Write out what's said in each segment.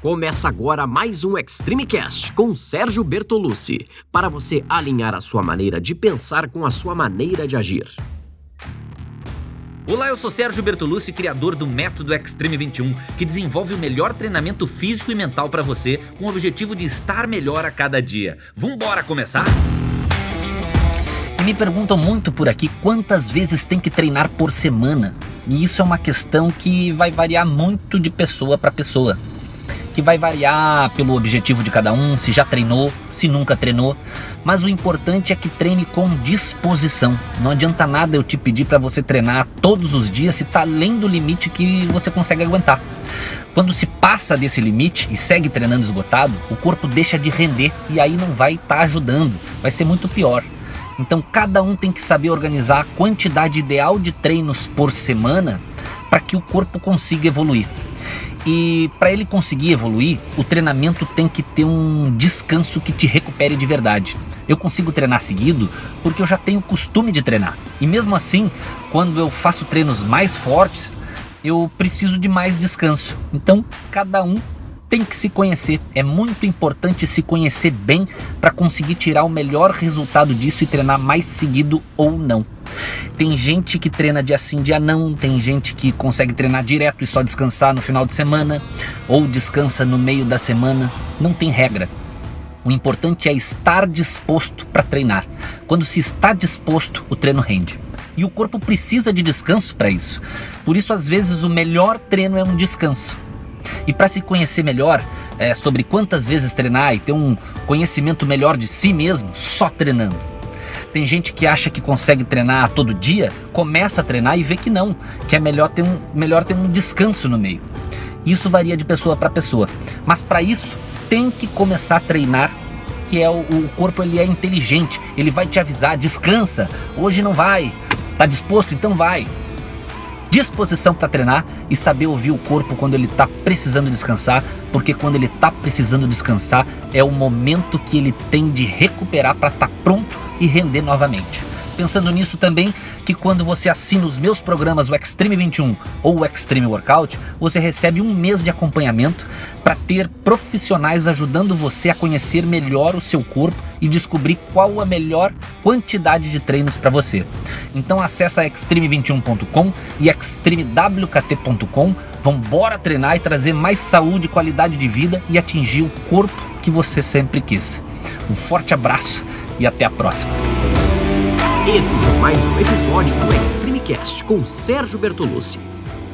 Começa agora mais um Extreme Cast com Sérgio Bertolucci, para você alinhar a sua maneira de pensar com a sua maneira de agir. Olá, eu sou Sérgio Bertolucci, criador do Método Extreme 21, que desenvolve o melhor treinamento físico e mental para você, com o objetivo de estar melhor a cada dia. Vambora começar? Me perguntam muito por aqui quantas vezes tem que treinar por semana. E isso é uma questão que vai variar muito de pessoa para pessoa que vai variar pelo objetivo de cada um, se já treinou, se nunca treinou, mas o importante é que treine com disposição. Não adianta nada eu te pedir para você treinar todos os dias se está além do limite que você consegue aguentar. Quando se passa desse limite e segue treinando esgotado, o corpo deixa de render e aí não vai estar tá ajudando, vai ser muito pior. Então cada um tem que saber organizar a quantidade ideal de treinos por semana para que o corpo consiga evoluir. E para ele conseguir evoluir, o treinamento tem que ter um descanso que te recupere de verdade. Eu consigo treinar seguido porque eu já tenho costume de treinar. E mesmo assim, quando eu faço treinos mais fortes, eu preciso de mais descanso. Então, cada um tem que se conhecer. É muito importante se conhecer bem para conseguir tirar o melhor resultado disso e treinar mais seguido ou não. Tem gente que treina dia sim, dia não, tem gente que consegue treinar direto e só descansar no final de semana, ou descansa no meio da semana. Não tem regra. O importante é estar disposto para treinar. Quando se está disposto, o treino rende. E o corpo precisa de descanso para isso. Por isso, às vezes, o melhor treino é um descanso. E para se conhecer melhor é, sobre quantas vezes treinar e ter um conhecimento melhor de si mesmo, só treinando tem gente que acha que consegue treinar todo dia, começa a treinar e vê que não, que é melhor ter um, melhor ter um descanso no meio. Isso varia de pessoa para pessoa, mas para isso tem que começar a treinar que é o, o, corpo ele é inteligente, ele vai te avisar, descansa, hoje não vai, tá disposto, então vai. Disposição para treinar e saber ouvir o corpo quando ele está precisando descansar, porque quando ele está precisando descansar é o momento que ele tem de recuperar para estar tá pronto e render novamente. Pensando nisso também, que quando você assina os meus programas, o Extreme 21 ou o Extreme Workout, você recebe um mês de acompanhamento para ter profissionais ajudando você a conhecer melhor o seu corpo e descobrir qual a melhor quantidade de treinos para você. Então acessa extreme21.com e extremewkt.com. Vambora treinar e trazer mais saúde, qualidade de vida e atingir o corpo que você sempre quis. Um forte abraço e até a próxima. Esse foi mais um episódio do Extreme Cast com Sérgio Bertolucci.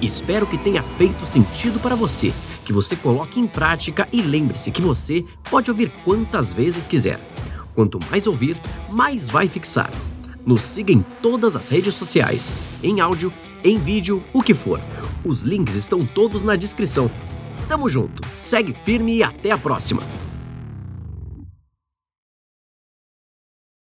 Espero que tenha feito sentido para você, que você coloque em prática e lembre-se que você pode ouvir quantas vezes quiser. Quanto mais ouvir, mais vai fixar. Nos siga em todas as redes sociais, em áudio, em vídeo, o que for. Os links estão todos na descrição. Tamo junto, segue firme e até a próxima!